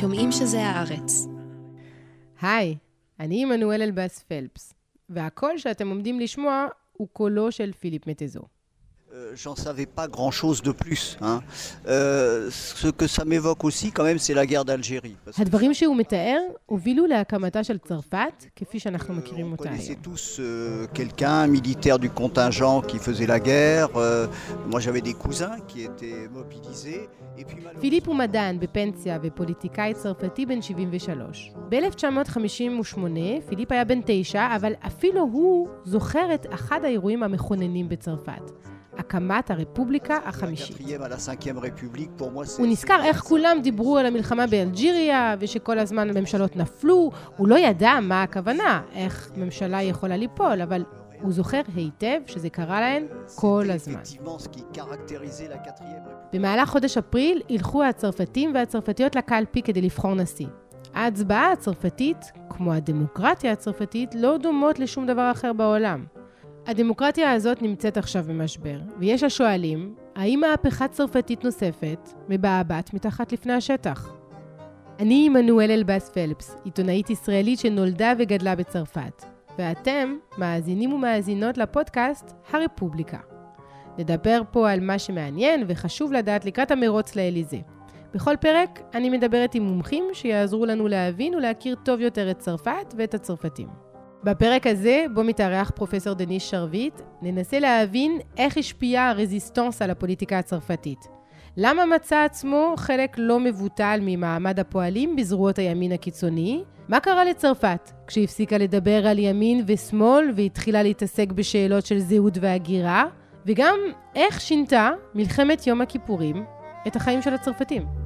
שומעים שזה הארץ. היי, אני עמנואל אלבאס פלפס, והקול שאתם עומדים לשמוע הוא קולו של פיליפ מטזו. Euh, J'en savais pas grand-chose de plus. hein. Euh, ce que ça m'évoque aussi, quand même, c'est la guerre d'Algérie. הדברים שהוא מתאר הובילו להקמתה של צרפת, כפי שאנחנו euh, מכירים אותה היום. tous euh, quelqu'un, un militaire du contingent qui faisait la guerre. Euh, moi, j'avais des cousins qui étaient mobilisés. פיליפ הוא מדען בפנסיה ופוליטיקאי צרפתי בן 73. ב-1958 פיליפ היה בן תשע, אבל אפילו הוא זוכר את אחד האירועים המכוננים בצרפת, הקמת הרפובליקה החמישית. הוא נזכר איך כולם דיברו על המלחמה באלג'יריה, ושכל הזמן הממשלות נפלו. הוא לא ידע מה הכוונה, איך ממשלה יכולה ליפול, אבל הוא זוכר היטב שזה קרה להן כל הזמן. במהלך חודש אפריל הלכו הצרפתים והצרפתיות לקלפי כדי לבחור נשיא. ההצבעה הצרפתית, כמו הדמוקרטיה הצרפתית, לא דומות לשום דבר אחר בעולם. הדמוקרטיה הזאת נמצאת עכשיו במשבר, ויש השואלים, האם מהפכה צרפתית נוספת מבעבעת מתחת לפני השטח? אני עמנואל אלבאס פלפס, עיתונאית ישראלית שנולדה וגדלה בצרפת, ואתם מאזינים ומאזינות לפודקאסט הרפובליקה. נדבר פה על מה שמעניין וחשוב לדעת לקראת המרוץ לאליזה. בכל פרק אני מדברת עם מומחים שיעזרו לנו להבין ולהכיר טוב יותר את צרפת ואת הצרפתים. בפרק הזה, בו מתארח פרופסור דניס שרביט, ננסה להבין איך השפיעה הרזיסטנס על הפוליטיקה הצרפתית. למה מצא עצמו חלק לא מבוטל ממעמד הפועלים בזרועות הימין הקיצוני? מה קרה לצרפת כשהפסיקה לדבר על ימין ושמאל והתחילה להתעסק בשאלות של זהות והגירה? וגם איך שינתה מלחמת יום הכיפורים את החיים של הצרפתים.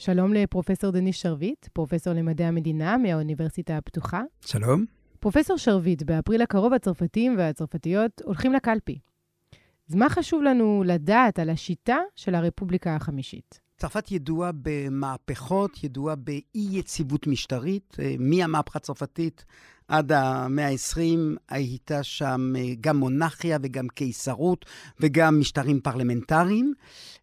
שלום לפרופסור דניס שרביט, פרופסור למדעי המדינה מהאוניברסיטה הפתוחה. שלום. פרופסור שרביט, באפריל הקרוב הצרפתים והצרפתיות הולכים לקלפי. אז מה חשוב לנו לדעת על השיטה של הרפובליקה החמישית? צרפת ידועה במהפכות, ידועה באי-יציבות משטרית. אה, מהמהפכה הצרפתית עד המאה ה-20 הייתה שם אה, גם מונרכיה וגם קיסרות וגם משטרים פרלמנטריים.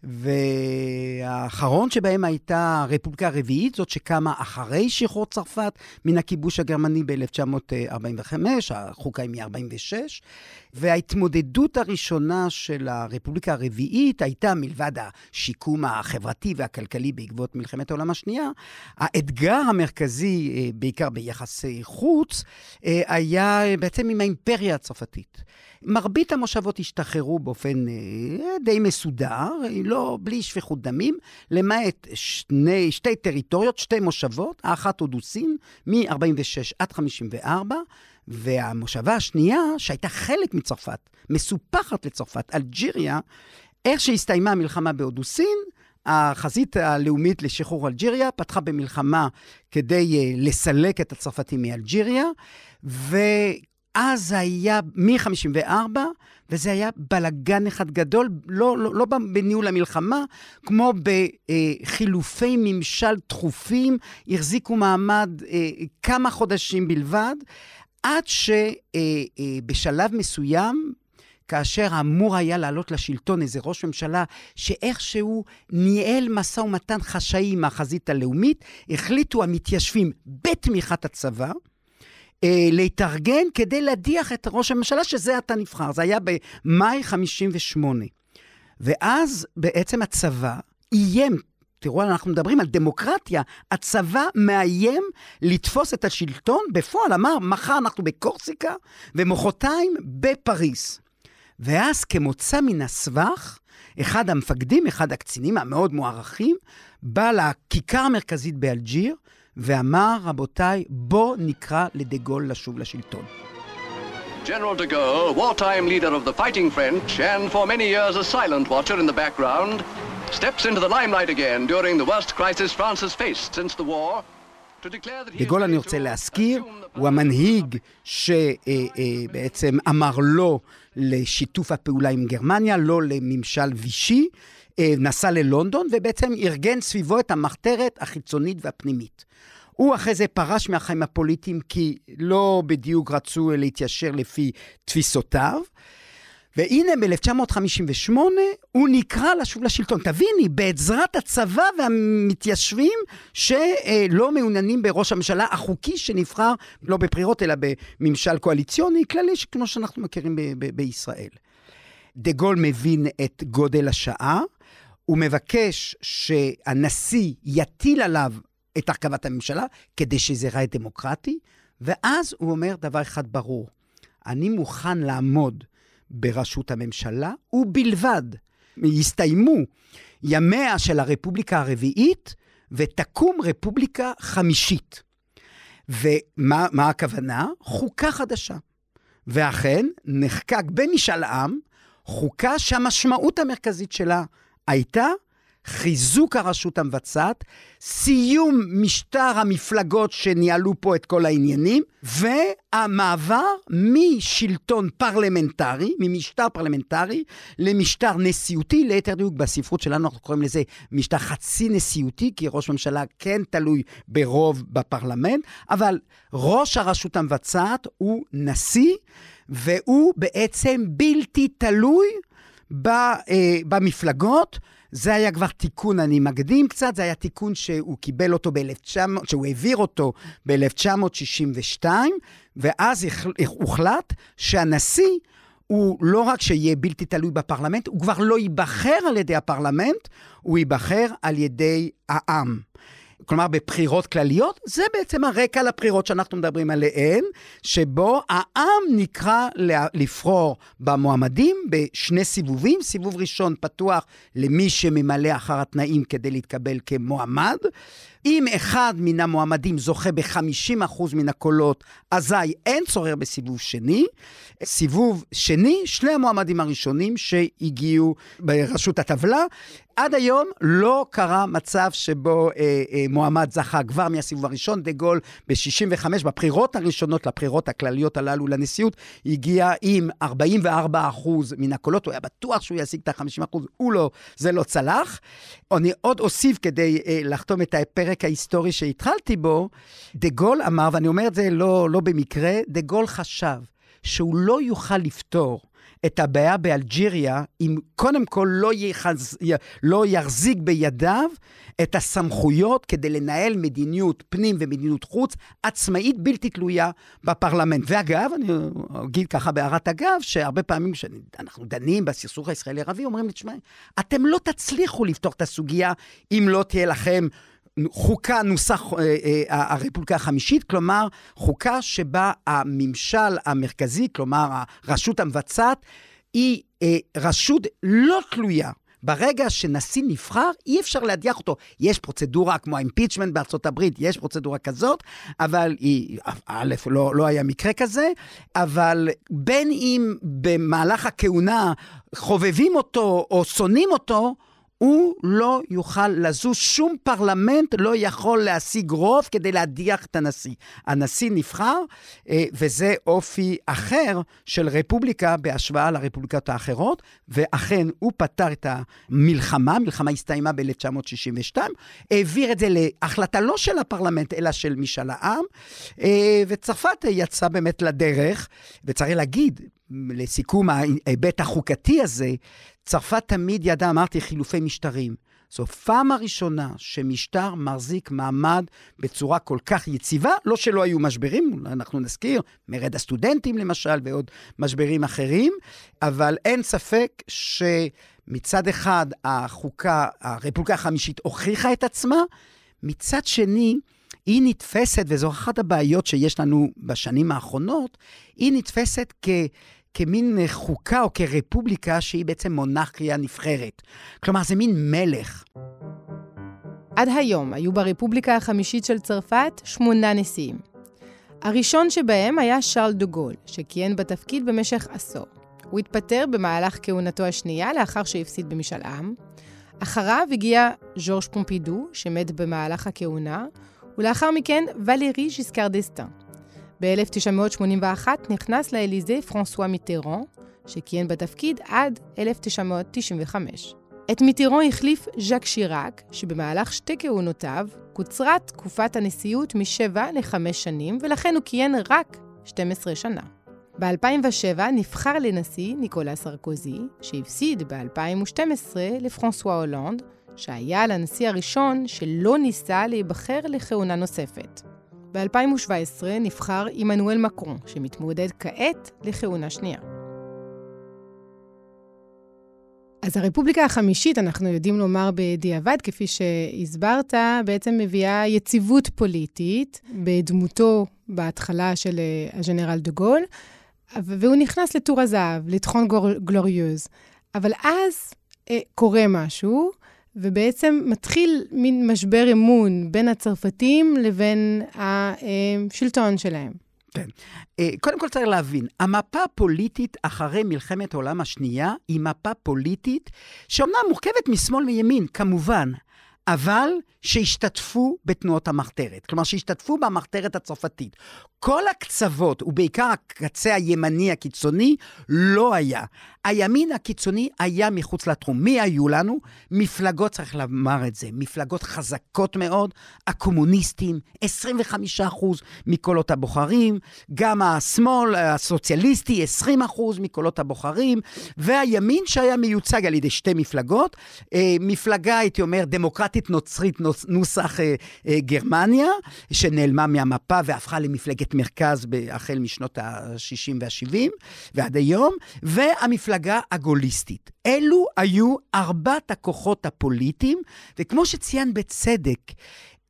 והאחרון שבהם הייתה הרפובליקה הרביעית, זאת שקמה אחרי שחרור צרפת מן הכיבוש הגרמני ב-1945, החוקה היא מ-46. וההתמודדות הראשונה של הרפובליקה הרביעית הייתה, מלבד השיקום החברתי והכלכלי בעקבות מלחמת העולם השנייה, האתגר המרכזי, אה, בעיקר ביחסי חוץ, אה, היה בעצם עם האימפריה הצרפתית. מרבית המושבות השתחררו באופן אה, די מסודר, לא, בלי שפיכות דמים, למעט שני, שתי טריטוריות, שתי מושבות, האחת הודוסין, מ-46 עד 54, והמושבה השנייה, שהייתה חלק מצרפת, מסופחת לצרפת, אלג'יריה, איך שהסתיימה המלחמה בהודוסין, החזית הלאומית לשחרור אלג'יריה פתחה במלחמה כדי uh, לסלק את הצרפתים מאלג'יריה, ואז היה מ-54, וזה היה בלגן אחד גדול, לא, לא, לא בניהול המלחמה, כמו בחילופי ממשל תכופים, החזיקו מעמד uh, כמה חודשים בלבד. עד שבשלב מסוים, כאשר אמור היה לעלות לשלטון איזה ראש ממשלה שאיכשהו ניהל משא ומתן חשאי עם החזית הלאומית, החליטו המתיישבים בתמיכת הצבא, להתארגן כדי להדיח את ראש הממשלה, שזה עתה נבחר. זה היה במאי 58. ואז בעצם הצבא איים תראו, אנחנו מדברים על דמוקרטיה. הצבא מאיים לתפוס את השלטון, בפועל אמר, מחר אנחנו בקורסיקה ומחרתיים בפריס. ואז כמוצא מן הסבך, אחד המפקדים, אחד הקצינים המאוד מוערכים, בא לכיכר המרכזית באלג'יר ואמר, רבותיי, בואו נקרא לדה גול לשוב לשלטון. General de Gaulle, wartime leader of the fighting French and for many years a silent watcher in the background, steps into the limelight again during the worst crisis France has faced since the war. דה גול, אני רוצה להזכיר, הוא המנהיג שבעצם אמר לא לשיתוף הפעולה עם גרמניה, לא לממשל וישי, נסע ללונדון ובעצם ארגן סביבו את המחתרת החיצונית והפנימית. הוא אחרי זה פרש מהחיים הפוליטיים כי לא בדיוק רצו להתיישר לפי תפיסותיו. והנה ב-1958 הוא נקרא לשוב לשלטון. תביני, בעזרת הצבא והמתיישבים שלא מעוניינים בראש הממשלה החוקי שנבחר לא בבחירות אלא בממשל קואליציוני כללי, כמו שאנחנו מכירים ב- ב- בישראל. דה גול מבין את גודל השעה, הוא מבקש שהנשיא יטיל עליו את הרכבת הממשלה כדי שזה ייראה דמוקרטי, ואז הוא אומר דבר אחד ברור, אני מוכן לעמוד בראשות הממשלה, ובלבד יסתיימו ימיה של הרפובליקה הרביעית ותקום רפובליקה חמישית. ומה הכוונה? חוקה חדשה. ואכן, נחקק במשאל עם חוקה שהמשמעות המרכזית שלה הייתה חיזוק הרשות המבצעת, סיום משטר המפלגות שניהלו פה את כל העניינים, והמעבר משלטון פרלמנטרי, ממשטר פרלמנטרי, למשטר נשיאותי, ליתר דיוק בספרות שלנו אנחנו קוראים לזה משטר חצי נשיאותי, כי ראש ממשלה כן תלוי ברוב בפרלמנט, אבל ראש הרשות המבצעת הוא נשיא, והוא בעצם בלתי תלוי במפלגות. זה היה כבר תיקון, אני מקדים קצת, זה היה תיקון שהוא קיבל אותו ב-1900, שהוא העביר אותו ב-1962, ואז הוחלט שהנשיא הוא לא רק שיהיה בלתי תלוי בפרלמנט, הוא כבר לא ייבחר על ידי הפרלמנט, הוא ייבחר על ידי העם. כלומר בבחירות כלליות, זה בעצם הרקע לבחירות שאנחנו מדברים עליהן, שבו העם נקרא לבחור במועמדים בשני סיבובים. סיבוב ראשון פתוח למי שממלא אחר התנאים כדי להתקבל כמועמד. אם אחד מן המועמדים זוכה ב-50% מן הקולות, אזי אין צורר בסיבוב שני. סיבוב שני, שני המועמדים הראשונים שהגיעו בראשות הטבלה. עד היום לא קרה מצב שבו אה, אה, מועמד זכה כבר מהסיבוב הראשון. דה גול ב-65, בבחירות הראשונות לבחירות הכלליות הללו לנשיאות, הגיע עם 44% מן הקולות. הוא היה בטוח שהוא ישיג את ה-50%, הוא לא, זה לא צלח. אני עוד אוסיף כדי אה, לחתום את הפרק ההיסטורי שהתחלתי בו, דה גול אמר, ואני אומר את זה לא, לא במקרה, דה גול חשב שהוא לא יוכל לפתור את הבעיה באלג'יריה, אם קודם כל לא, יחז... לא יחזיק בידיו את הסמכויות כדי לנהל מדיניות פנים ומדיניות חוץ עצמאית בלתי תלויה בפרלמנט. ואגב, אני אגיד ככה בהערת אגב, שהרבה פעמים כשאנחנו דנים בסכסוך הישראלי-ערבי, אומרים לי, תשמע, אתם לא תצליחו לפתור את הסוגיה אם לא תהיה לכם חוקה נוסח אה, אה, הרפובליקה החמישית, כלומר, חוקה שבה הממשל המרכזי, כלומר, הרשות המבצעת, היא אה, רשות לא תלויה. ברגע שנשיא נבחר, אי אפשר להדיח אותו. יש פרוצדורה כמו האימפיצ'מנט בארצות הברית, יש פרוצדורה כזאת, אבל היא, א', לא, לא היה מקרה כזה, אבל בין אם במהלך הכהונה חובבים אותו או שונאים אותו, הוא לא יוכל לזוז, שום פרלמנט לא יכול להשיג רוב כדי להדיח את הנשיא. הנשיא נבחר, אה, וזה אופי אחר של רפובליקה בהשוואה לרפובליקות האחרות, ואכן הוא פתר את המלחמה, המלחמה הסתיימה ב-1962, העביר את זה להחלטה לא של הפרלמנט, אלא של משאל העם, אה, וצרפת יצאה באמת לדרך, וצריך להגיד, לסיכום ההיבט החוקתי הזה, צרפת תמיד ידעה, אמרתי, חילופי משטרים. זו פעם הראשונה שמשטר מחזיק מעמד בצורה כל כך יציבה, לא שלא היו משברים, אנחנו נזכיר, מרד הסטודנטים למשל, ועוד משברים אחרים, אבל אין ספק שמצד אחד החוקה, הרפובליקה החמישית הוכיחה את עצמה, מצד שני, היא נתפסת, וזו אחת הבעיות שיש לנו בשנים האחרונות, היא נתפסת כ... כמין חוקה או כרפובליקה שהיא בעצם מונרכיה נבחרת. כלומר, זה מין מלך. עד היום היו ברפובליקה החמישית של צרפת שמונה נשיאים. הראשון שבהם היה שרל דה גול, שכיהן בתפקיד במשך עשור. הוא התפטר במהלך כהונתו השנייה לאחר שהפסיד במשאל עם. אחריו הגיע ז'ורג' פומפידו, שמת במהלך הכהונה, ולאחר מכן ולרי ז'יסקר דסטן. ב-1981 נכנס לאליזה פרנסואה מיטרן, שכיהן בתפקיד עד 1995. את מיטרן החליף ז'אק שיראק, שבמהלך שתי כהונותיו קוצרה תקופת הנשיאות משבע לחמש שנים, ולכן הוא כיהן רק 12 שנה. ב-2007 נבחר לנשיא ניקולה סרקוזי, שהפסיד ב-2012 לפרנסואה הולנד, שהיה לנשיא הראשון שלא ניסה להיבחר לכהונה נוספת. ב-2017 נבחר עמנואל מקרון, שמתמודד כעת לכהונה שנייה. אז הרפובליקה החמישית, אנחנו יודעים לומר בדיעבד, כפי שהסברת, בעצם מביאה יציבות פוליטית בדמותו בהתחלה של אה, הג'נרל דה גול, והוא נכנס לטור הזהב, לטחון גלוריוז. אבל אז אה, קורה משהו, ובעצם מתחיל מין משבר אמון בין הצרפתים לבין השלטון שלהם. כן. אה, קודם כל צריך להבין, המפה הפוליטית אחרי מלחמת העולם השנייה היא מפה פוליטית שאומנם מורכבת משמאל וימין, כמובן, אבל שהשתתפו בתנועות המחתרת. כלומר, שהשתתפו במחתרת הצרפתית. כל הקצוות, ובעיקר הקצה הימני הקיצוני, לא היה. הימין הקיצוני היה מחוץ לתחום. מי היו לנו? מפלגות, צריך לומר את זה, מפלגות חזקות מאוד, הקומוניסטים, 25% מקולות הבוחרים, גם השמאל הסוציאליסטי, 20% מקולות הבוחרים, והימין שהיה מיוצג על ידי שתי מפלגות, אה, מפלגה, הייתי אומר, דמוקרטית נוצרית נוסח אה, אה, גרמניה, שנעלמה מהמפה והפכה למפלגת מרכז החל משנות ה-60 וה-70 ועד היום, והמפלגה הגוליסטית. אלו היו ארבעת הכוחות הפוליטיים, וכמו שציין בצדק,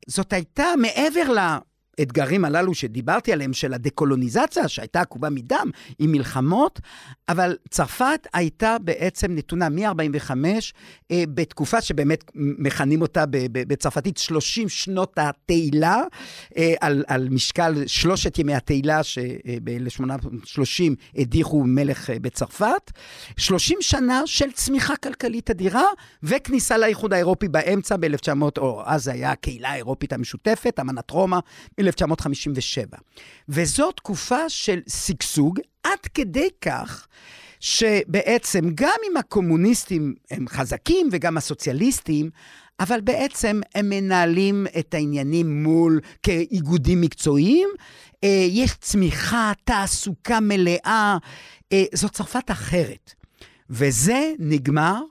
זאת הייתה מעבר. האתגרים הללו שדיברתי עליהם, של הדקולוניזציה, שהייתה עקובה מדם, עם מלחמות, אבל צרפת הייתה בעצם נתונה מ-45, אה, בתקופה שבאמת מכנים אותה בצרפתית 30 שנות התהילה, אה, על, על משקל שלושת ימי התהילה שב-1830 הדיחו מלך אה, בצרפת. 30 שנה של צמיחה כלכלית אדירה, וכניסה לאיחוד האירופי באמצע ב-1900, או אז זה היה הקהילה האירופית המשותפת, אמנת רומא, 1957. וזו תקופה של שגשוג, עד כדי כך שבעצם גם אם הקומוניסטים הם חזקים וגם הסוציאליסטים, אבל בעצם הם מנהלים את העניינים מול כאיגודים מקצועיים. אה, יש צמיחה, תעסוקה מלאה, אה, זו צרפת אחרת. וזה נגמר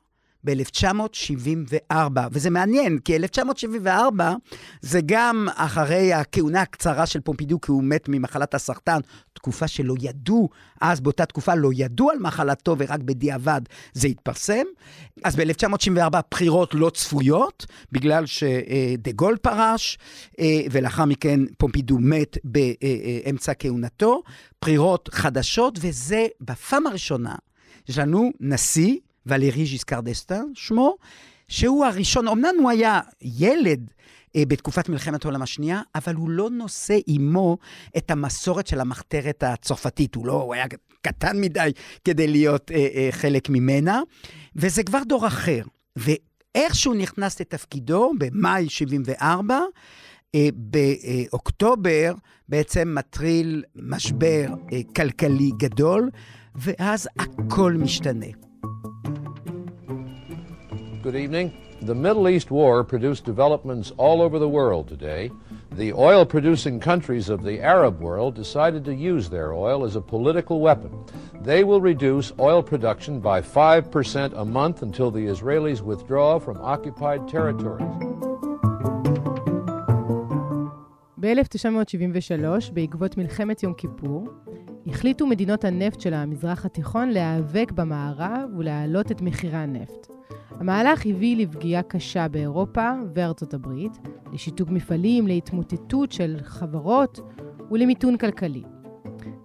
ב-1974. וזה מעניין, כי 1974 זה גם אחרי הכהונה הקצרה של פומפידו, כי הוא מת ממחלת הסרטן, תקופה שלא ידעו, אז באותה תקופה לא ידעו על מחלתו ורק בדיעבד זה התפרסם. אז ב-1974 בחירות לא צפויות, בגלל שדה גול פרש, אה, ולאחר מכן פומפידו מת באמצע כהונתו. בחירות חדשות, וזה בפעם הראשונה. יש לנו נשיא ולרי ז'יסקר דסטה, שמו, שהוא הראשון, אמנם הוא היה ילד אה, בתקופת מלחמת העולם השנייה, אבל הוא לא נושא עימו את המסורת של המחתרת הצרפתית. הוא לא, הוא היה קטן מדי כדי להיות אה, אה, חלק ממנה, וזה כבר דור אחר. ואיך שהוא נכנס לתפקידו, במאי 74, אה, באוקטובר בעצם מטריל משבר אה, כלכלי גדול, ואז הכל משתנה. Good evening. The Middle East War produced developments all over the world today. The oil producing countries of the Arab world decided to use their oil as a political weapon. They will reduce oil production by 5% a month until the Israelis withdraw from occupied territories. ב-1973, בעקבות מלחמת יום כיפור, החליטו מדינות הנפט של המזרח התיכון להיאבק במערב ולהעלות את מחירי הנפט. המהלך הביא לפגיעה קשה באירופה וארצות הברית, לשיתוק מפעלים, להתמוטטות של חברות ולמיתון כלכלי.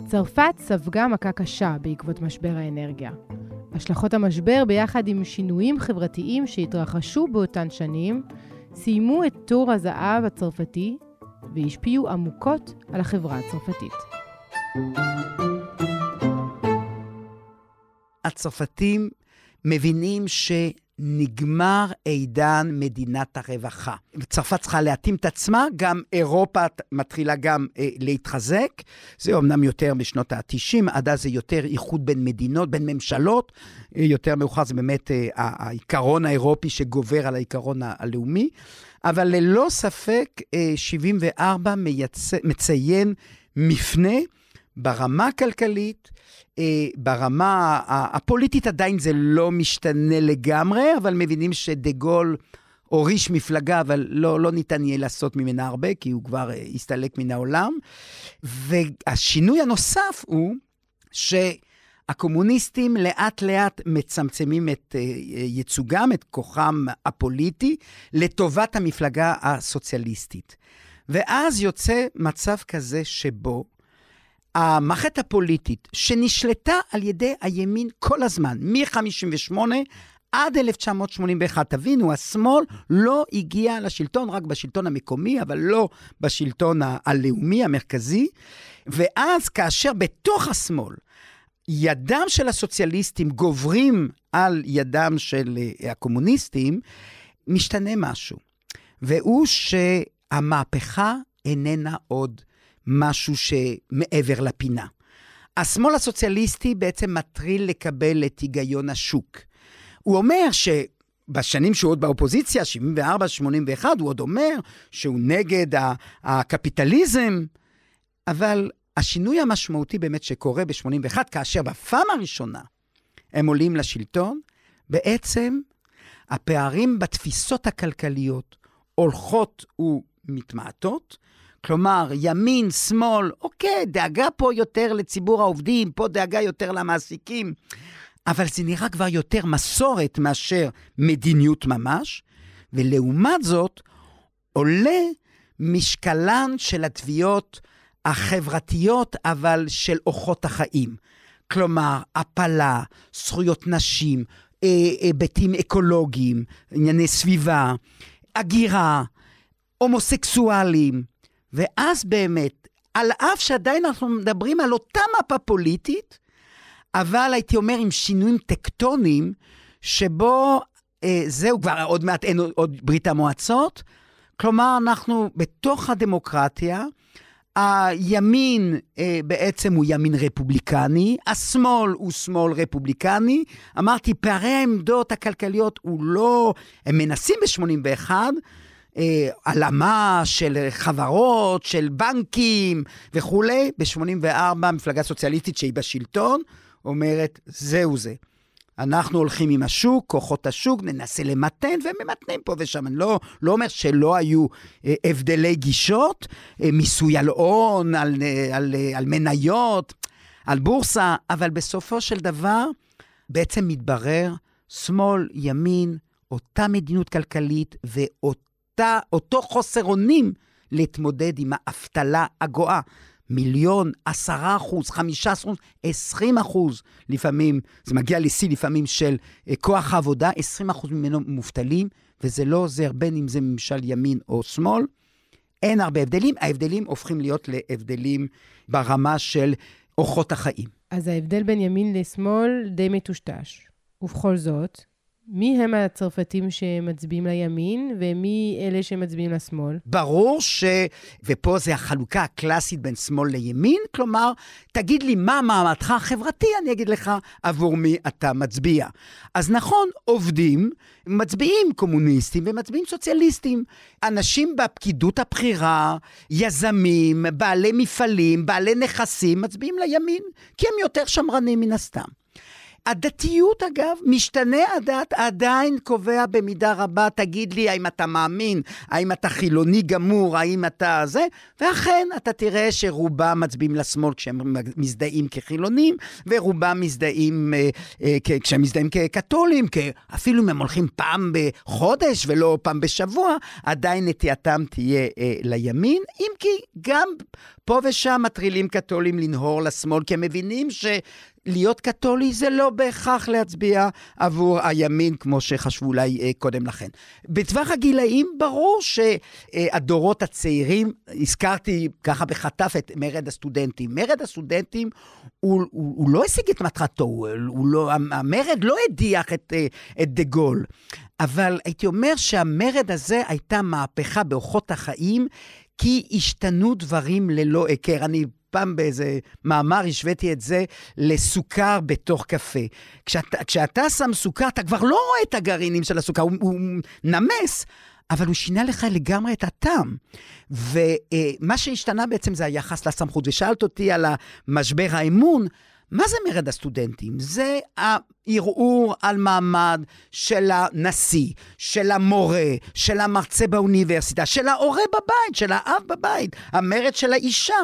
צרפת ספגה מכה קשה בעקבות משבר האנרגיה. השלכות המשבר, ביחד עם שינויים חברתיים שהתרחשו באותן שנים, סיימו את תור הזהב הצרפתי והשפיעו עמוקות על החברה הצרפתית. הצרפתים מבינים ש... נגמר עידן מדינת הרווחה. צרפת צריכה להתאים את עצמה, גם אירופה מתחילה גם אה, להתחזק. זה אומנם יותר בשנות ה-90, עד אז זה יותר איחוד בין מדינות, בין ממשלות. אה, יותר מאוחר זה באמת אה, העיקרון האירופי שגובר על העיקרון הלאומי. אבל ללא ספק, אה, 74 מייצ... מציין מפנה ברמה הכלכלית, אה, ברמה הפוליטית עדיין זה לא משתנה לגמרי, אבל מבינים שדה גול הוריש מפלגה, אבל לא, לא ניתן יהיה לעשות ממנה הרבה, כי הוא כבר אה, הסתלק מן העולם. והשינוי הנוסף הוא שהקומוניסטים לאט לאט מצמצמים את אה, ייצוגם, את כוחם הפוליטי, לטובת המפלגה הסוציאליסטית. ואז יוצא מצב כזה שבו המערכת הפוליטית, שנשלטה על ידי הימין כל הזמן, מ-58' עד 1981. תבינו, השמאל לא הגיע לשלטון רק בשלטון המקומי, אבל לא בשלטון הלאומי, המרכזי. ואז כאשר בתוך השמאל, ידם של הסוציאליסטים גוברים על ידם של אה, הקומוניסטים, משתנה משהו. והוא שהמהפכה איננה עוד משהו שמעבר לפינה. השמאל הסוציאליסטי בעצם מטריל לקבל את היגיון השוק. הוא אומר שבשנים שהוא עוד באופוזיציה, 74-81, הוא עוד אומר שהוא נגד הקפיטליזם, אבל השינוי המשמעותי באמת שקורה ב-81, כאשר בפעם הראשונה הם עולים לשלטון, בעצם הפערים בתפיסות הכלכליות הולכות ומתמעטות, כלומר, ימין, שמאל, אוקיי, דאגה פה יותר לציבור העובדים, פה דאגה יותר למעסיקים, אבל זה נראה כבר יותר מסורת מאשר מדיניות ממש, ולעומת זאת, עולה משקלן של התביעות החברתיות, אבל של אורחות החיים. כלומר, הפלה, זכויות נשים, אה, היבטים אקולוגיים, ענייני סביבה, הגירה, הומוסקסואלים, ואז באמת, על אף שעדיין אנחנו מדברים על אותה מפה פוליטית, אבל הייתי אומר עם שינויים טקטוניים, שבו אה, זהו, כבר עוד מעט אין עוד ברית המועצות. כלומר, אנחנו בתוך הדמוקרטיה, הימין אה, בעצם הוא ימין רפובליקני, השמאל הוא שמאל רפובליקני. אמרתי, פערי העמדות הכלכליות הוא לא... הם מנסים ב-81, אה, הלאמה של חברות, של בנקים וכולי. ב-84, המפלגה הסוציאליסטית שהיא בשלטון, אומרת, זהו זה. אנחנו הולכים עם השוק, כוחות השוק, ננסה למתן, וממתנים פה ושם. אני לא, לא אומר שלא היו אה, הבדלי גישות, אה, מיסוי על הון, על, אה, על, אה, על מניות, על בורסה, אבל בסופו של דבר, בעצם מתברר, שמאל, ימין, אותה מדיניות כלכלית ואותו חוסר אונים להתמודד עם האבטלה הגואה. מיליון, עשרה אחוז, חמישה אחוז, עשרים אחוז לפעמים, זה מגיע לשיא לפעמים של אה, כוח העבודה, עשרים אחוז ממנו מובטלים, וזה לא עוזר בין אם זה ממשל ימין או שמאל. אין הרבה הבדלים, ההבדלים הופכים להיות להבדלים ברמה של אורחות החיים. אז ההבדל בין ימין לשמאל די מטושטש. ובכל זאת, מי הם הצרפתים שמצביעים לימין, ומי אלה שמצביעים לשמאל? ברור ש... ופה זה החלוקה הקלאסית בין שמאל לימין, כלומר, תגיד לי מה מעמדך החברתי, אני אגיד לך עבור מי אתה מצביע. אז נכון, עובדים מצביעים קומוניסטים ומצביעים סוציאליסטים. אנשים בפקידות הבכירה, יזמים, בעלי מפעלים, בעלי נכסים, מצביעים לימין, כי הם יותר שמרנים מן הסתם. הדתיות, אגב, משתנה הדת עדיין קובע במידה רבה, תגיד לי האם אתה מאמין, האם אתה חילוני גמור, האם אתה זה, ואכן, אתה תראה שרובם מצביעים לשמאל כשהם מזדהים כחילונים, ורובם מזדהים, אה, אה, כשהם מזדהים כקתולים, אפילו אם הם הולכים פעם בחודש ולא פעם בשבוע, עדיין נטייתם תהיה אה, לימין, אם כי גם פה ושם מטרילים קתולים לנהור לשמאל, כי הם מבינים ש... להיות קתולי זה לא בהכרח להצביע עבור הימין, כמו שחשבו אולי אה, קודם לכן. בטווח הגילאים, ברור שהדורות הצעירים, הזכרתי ככה בחטף את מרד הסטודנטים. מרד הסטודנטים, הוא, הוא, הוא לא השיג את מטרתו, הוא, לא, המרד לא הדיח את, אה, את דה גול. אבל הייתי אומר שהמרד הזה הייתה מהפכה באורחות החיים, כי השתנו דברים ללא היכר. אני פעם באיזה מאמר השוויתי את זה לסוכר בתוך קפה. כשאתה, כשאתה שם סוכר, אתה כבר לא רואה את הגרעינים של הסוכר, הוא, הוא נמס. אבל הוא שינה לך לגמרי את הטעם. ומה שהשתנה בעצם זה היחס לסמכות. ושאלת אותי על המשבר האמון, מה זה מרד הסטודנטים? זה הערעור על מעמד של הנשיא, של המורה, של המרצה באוניברסיטה, של ההורה בבית, של האב בבית, המרד של האישה.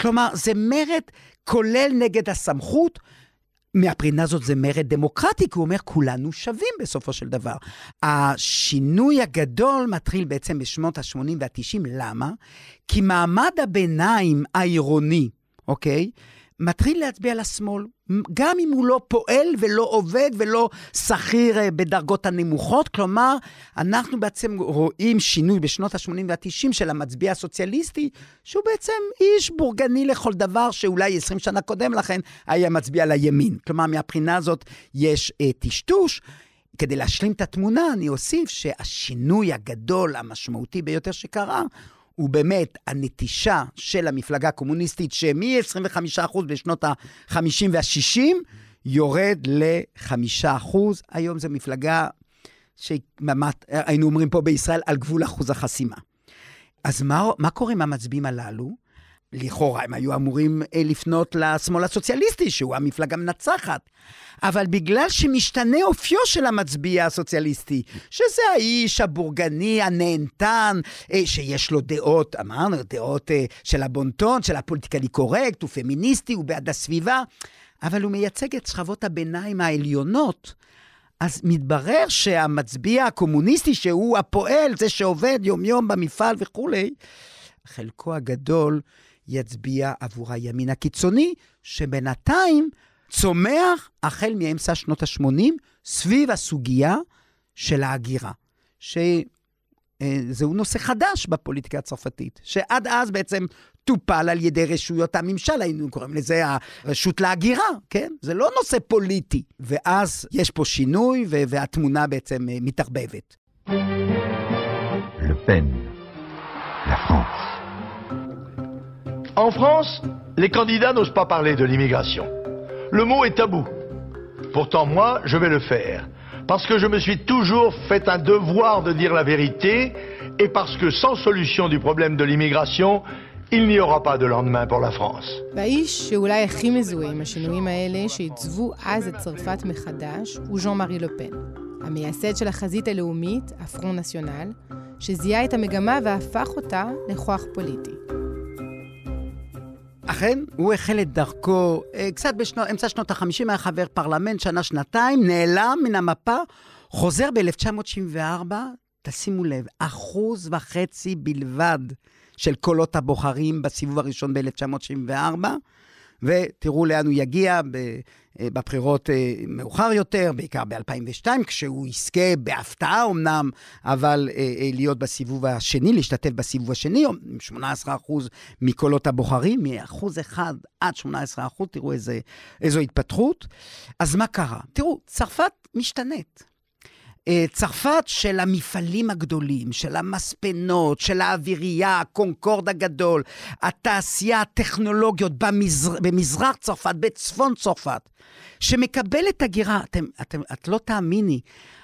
כלומר, זה מרד כולל נגד הסמכות. מהבחינה הזאת זה מרד דמוקרטי, כי הוא אומר, כולנו שווים בסופו של דבר. השינוי הגדול מתחיל בעצם בשנות ה-80 וה-90, למה? כי מעמד הביניים העירוני, אוקיי? מתחיל להצביע לשמאל, גם אם הוא לא פועל ולא עובד ולא שכיר אה, בדרגות הנמוכות. כלומר, אנחנו בעצם רואים שינוי בשנות ה-80 וה-90 של המצביע הסוציאליסטי, שהוא בעצם איש בורגני לכל דבר שאולי 20 שנה קודם לכן היה מצביע לימין. כלומר, מהבחינה הזאת יש uh, טשטוש. כדי להשלים את התמונה, אני אוסיף שהשינוי הגדול, המשמעותי ביותר שקרה, הוא באמת הנטישה של המפלגה הקומוניסטית, שמ-25% בשנות ה-50 וה-60, יורד ל-5%. היום זו מפלגה שהיינו אומרים פה בישראל, על גבול אחוז החסימה. אז מה, מה קורה עם המצביעים הללו? לכאורה הם היו אמורים אה, לפנות לשמאל הסוציאליסטי, שהוא המפלגה המנצחת. אבל בגלל שמשתנה אופיו של המצביע הסוציאליסטי, שזה האיש הבורגני, הנהנתן, אה, שיש לו דעות, אמרנו, דעות אה, של הבונטון, של הפוליטיקלי קורקט, הוא פמיניסטי, הוא בעד הסביבה, אבל הוא מייצג את שכבות הביניים העליונות. אז מתברר שהמצביע הקומוניסטי, שהוא הפועל, זה שעובד יום-יום במפעל וכולי, חלקו הגדול יצביע עבור הימין הקיצוני, שבינתיים צומח החל מאמצע שנות ה-80 סביב הסוגיה של ההגירה, שזהו אה, נושא חדש בפוליטיקה הצרפתית, שעד אז בעצם טופל על ידי רשויות הממשל, היינו קוראים לזה הרשות להגירה, כן? זה לא נושא פוליטי. ואז יש פה שינוי, והתמונה בעצם אה, מתערבבת. לפן, la En France, les candidats n'osent pas parler de l'immigration. Le mot est tabou. Pourtant, moi, je vais le faire. Parce que je me suis toujours fait un devoir de dire la vérité et parce que sans solution du problème de l'immigration, il n'y aura pas de lendemain pour la France. והאיש שאולי הכי מזוהה עם השינויים האלה שעיצבו אז את צרפת מחדש הוא ז'אן מארי לופן, המייסד של החזית הלאומית, הפרון נציונל, שזיהה את המגמה והפך אותה לכוח פוליטי. אכן, הוא החל את דרכו אה, קצת באמצע שנות ה-50, היה חבר פרלמנט שנה-שנתיים, נעלם מן המפה, חוזר ב-1974, תשימו לב, אחוז וחצי בלבד של קולות הבוחרים בסיבוב הראשון ב-1974, ותראו לאן הוא יגיע אה, בבחירות אה, מאוחר יותר, בעיקר ב-2002, כשהוא יזכה בהפתעה אמנם, אבל אה, להיות בסיבוב השני, להשתתף בסיבוב השני, עם 18% מקולות הבוחרים, מ-1% עד 18%, תראו איזה, איזו התפתחות. אז מה קרה? תראו, צרפת משתנית. אה, צרפת של המפעלים הגדולים, של המספנות, של האווירייה, הקונקורד הגדול, התעשייה, הטכנולוגיות במזר... במזרח צרפת, בצפון צרפת, שמקבלת הגירה. אתם, אתם, את לא תאמיני,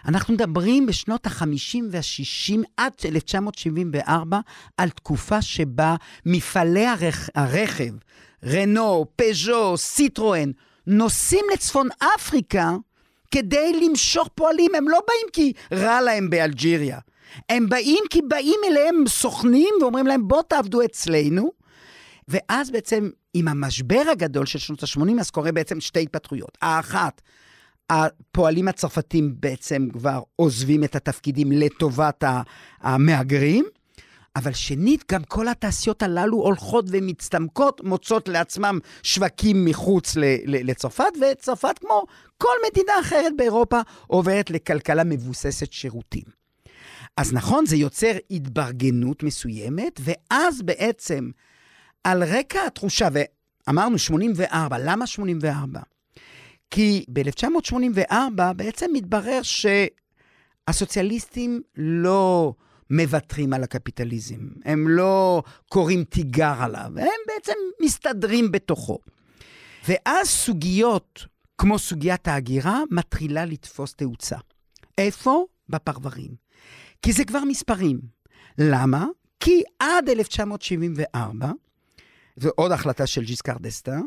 אנחנו מדברים בשנות ה-50 וה-60 עד 1974 על תקופה שבה מפעלי הרכ... הרכב, רנו, פז'ו, סיטרואן, נוסעים לצפון אפריקה, כדי למשוך פועלים. הם לא באים כי רע להם באלג'יריה. הם באים כי באים אליהם סוכנים ואומרים להם, בואו תעבדו אצלנו. ואז בעצם, עם המשבר הגדול של שנות ה-80, אז קורה בעצם שתי התפתחויות. האחת, הפועלים הצרפתים בעצם כבר עוזבים את התפקידים לטובת המהגרים, אבל שנית, גם כל התעשיות הללו הולכות ומצטמקות, מוצאות לעצמם שווקים מחוץ לצרפת, וצרפת, כמו כל מדינה אחרת באירופה, עוברת לכלכלה מבוססת שירותים. אז נכון, זה יוצר התברגנות מסוימת, ואז בעצם, על רקע התחושה, ואמרנו 84, למה 84? כי ב-1984 בעצם מתברר שהסוציאליסטים לא מוותרים על הקפיטליזם, הם לא קוראים תיגר עליו, הם בעצם מסתדרים בתוכו. ואז סוגיות כמו סוגיית ההגירה מתחילה לתפוס תאוצה. איפה? בפרברים. כי זה כבר מספרים. למה? כי עד 1974, זו עוד החלטה של ג'יסקר דסטה,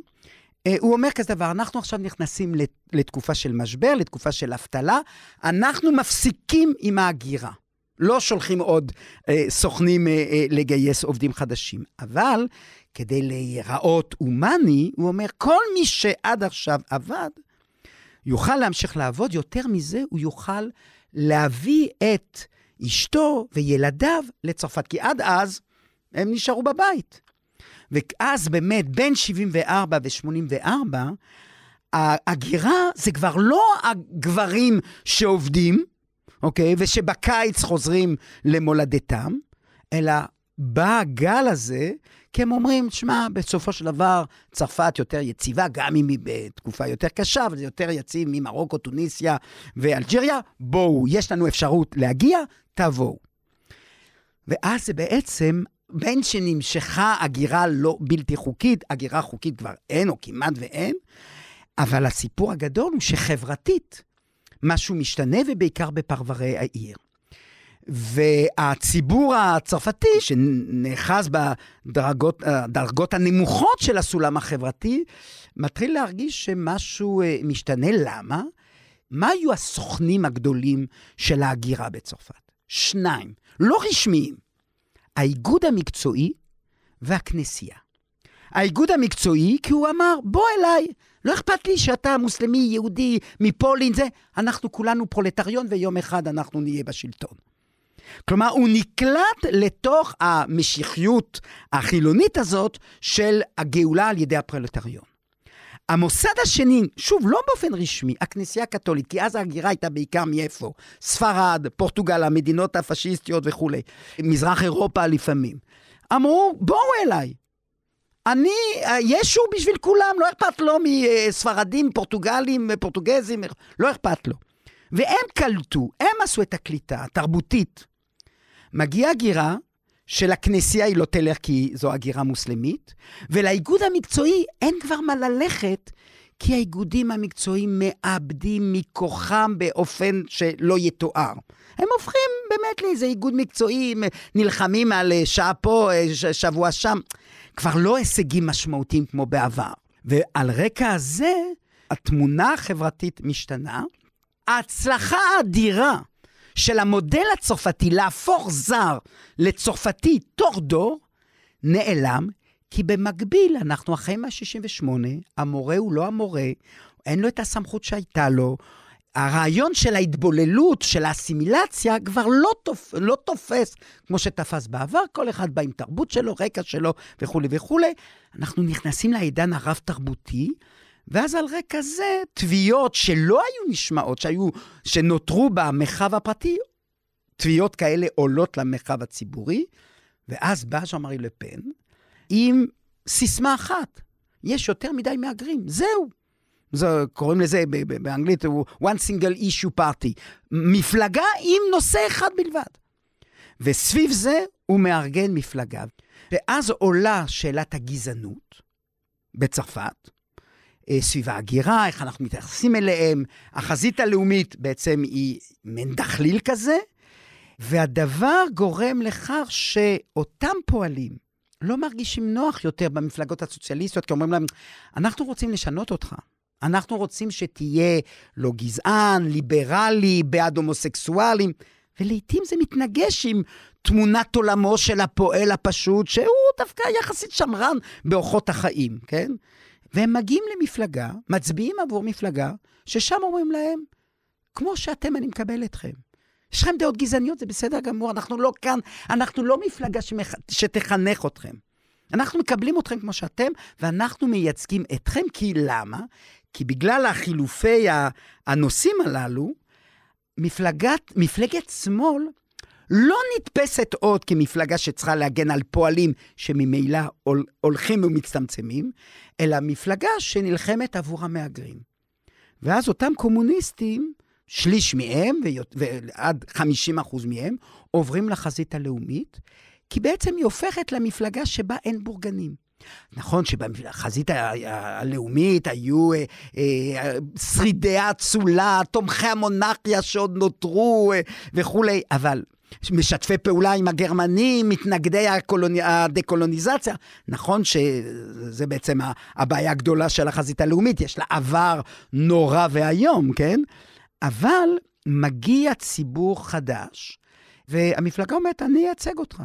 אה, הוא אומר כזה דבר, אנחנו עכשיו נכנסים לתקופה של משבר, לתקופה של אבטלה, אנחנו מפסיקים עם ההגירה. לא שולחים עוד אה, סוכנים אה, אה, לגייס עובדים חדשים. אבל כדי להיראות הומני, הוא אומר, כל מי שעד עכשיו עבד, יוכל להמשיך לעבוד, יותר מזה, הוא יוכל להביא את אשתו וילדיו לצרפת, כי עד אז הם נשארו בבית. ואז באמת, בין 74 ו-84, ההגירה זה כבר לא הגברים שעובדים, אוקיי? ושבקיץ חוזרים למולדתם, אלא בא הגל הזה, כי הם אומרים, שמע, בסופו של דבר, צרפת יותר יציבה, גם אם היא בתקופה יותר קשה, אבל זה יותר יציב ממרוקו, טוניסיה ואלג'יריה. בואו, יש לנו אפשרות להגיע, תבואו. ואז זה בעצם, בין שנמשכה הגירה לא בלתי חוקית, הגירה חוקית כבר אין, או כמעט ואין, אבל הסיפור הגדול הוא שחברתית, משהו משתנה, ובעיקר בפרברי העיר. והציבור הצרפתי, שנאחז בדרגות הנמוכות של הסולם החברתי, מתחיל להרגיש שמשהו אה, משתנה. למה? מה היו הסוכנים הגדולים של ההגירה בצרפת? שניים, לא רשמיים, האיגוד המקצועי והכנסייה. האיגוד המקצועי, כי הוא אמר, בוא אליי, לא אכפת לי שאתה מוסלמי, יהודי, מפולין, זה, אנחנו כולנו פרולטריון ויום אחד אנחנו נהיה בשלטון. כלומר, הוא נקלט לתוך המשיחיות החילונית הזאת של הגאולה על ידי הפרולטריון. המוסד השני, שוב, לא באופן רשמי, הכנסייה הקתולית, כי אז ההגירה הייתה בעיקר מאיפה? ספרד, פורטוגל, המדינות הפשיסטיות וכולי, מזרח אירופה לפעמים. אמרו, בואו אליי, אני, ישו בשביל כולם, לא אכפת לו מספרדים, פורטוגלים, פורטוגזים, לא אכפת לו. והם קלטו, הם עשו את הקליטה התרבותית. מגיעה הגירה של הכנסייה היא לא תלך כי זו הגירה מוסלמית, ולאיגוד המקצועי אין כבר מה ללכת, כי האיגודים המקצועיים מאבדים מכוחם באופן שלא יתואר. הם הופכים באמת לאיזה איגוד מקצועי, נלחמים על שעה פה, שבוע שם. כבר לא הישגים משמעותיים כמו בעבר. ועל רקע הזה, התמונה החברתית משתנה. ההצלחה האדירה של המודל הצרפתי להפוך זר לצרפתי תוך דור, נעלם, כי במקביל, אנחנו אחרי 168, המורה הוא לא המורה, אין לו את הסמכות שהייתה לו, הרעיון של ההתבוללות, של האסימילציה, כבר לא, תופ... לא תופס כמו שתפס בעבר, כל אחד בא עם תרבות שלו, רקע שלו וכולי וכולי. אנחנו נכנסים לעידן הרב-תרבותי, ואז על רקע זה, תביעות שלא היו נשמעות, שהיו, שנותרו במרחב הפרטי, תביעות כאלה עולות למרחב הציבורי, ואז בא ז'אן מארי לפן עם סיסמה אחת, יש יותר מדי מהגרים, זהו. זה, קוראים לזה באנגלית one single issue party, מפלגה עם נושא אחד בלבד. וסביב זה הוא מארגן מפלגה. ואז עולה שאלת הגזענות בצרפת, אה, סביב ההגירה, איך אנחנו מתייחסים אליהם. החזית הלאומית בעצם היא מין דחליל כזה, והדבר גורם לכך שאותם פועלים לא מרגישים נוח יותר במפלגות הסוציאליסטיות, כי אומרים להם, אנחנו רוצים לשנות אותך. אנחנו רוצים שתהיה לא גזען, ליברלי, בעד הומוסקסואלים, ולעיתים זה מתנגש עם תמונת עולמו של הפועל הפשוט, שהוא דווקא יחסית שמרן באורחות החיים, כן? והם מגיעים למפלגה, מצביעים עבור מפלגה, ששם אומרים להם, כמו שאתם, אני מקבל אתכם. יש לכם דעות גזעניות, זה בסדר גמור, אנחנו לא כאן, אנחנו לא מפלגה שמח... שתחנך אתכם. אנחנו מקבלים אתכם כמו שאתם, ואנחנו מייצגים אתכם, כי למה? כי בגלל החילופי הנושאים הללו, מפלגת, מפלגת שמאל לא נתפסת עוד כמפלגה שצריכה להגן על פועלים שממילא הולכים ומצטמצמים, אלא מפלגה שנלחמת עבור המהגרים. ואז אותם קומוניסטים, שליש מהם, ועד 50 אחוז מהם, עוברים לחזית הלאומית, כי בעצם היא הופכת למפלגה שבה אין בורגנים. נכון שבחזית הלאומית היו אה, אה, שרידי האצולה, תומכי המונרכיה שעוד נותרו אה, וכולי, אבל משתפי פעולה עם הגרמנים, מתנגדי הקולוני, הדקולוניזציה. נכון שזה בעצם הבעיה הגדולה של החזית הלאומית, יש לה עבר נורא ואיום, כן? אבל מגיע ציבור חדש, והמפלגה אומרת, אני אייצג אותך.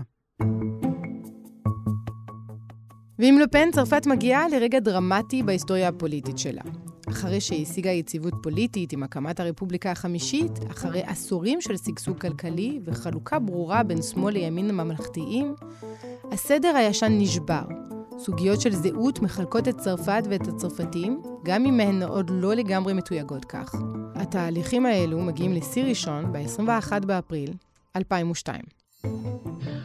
ועם לופן, צרפת מגיעה לרגע דרמטי בהיסטוריה הפוליטית שלה. אחרי שהיא השיגה יציבות פוליטית עם הקמת הרפובליקה החמישית, אחרי עשורים של שגשוג כלכלי וחלוקה ברורה בין שמאל לימין הממלכתיים, הסדר הישן נשבר. סוגיות של זהות מחלקות את צרפת ואת הצרפתים, גם אם הן עוד לא לגמרי מתויגות כך. התהליכים האלו מגיעים לשיא ראשון ב-21 באפריל 2002.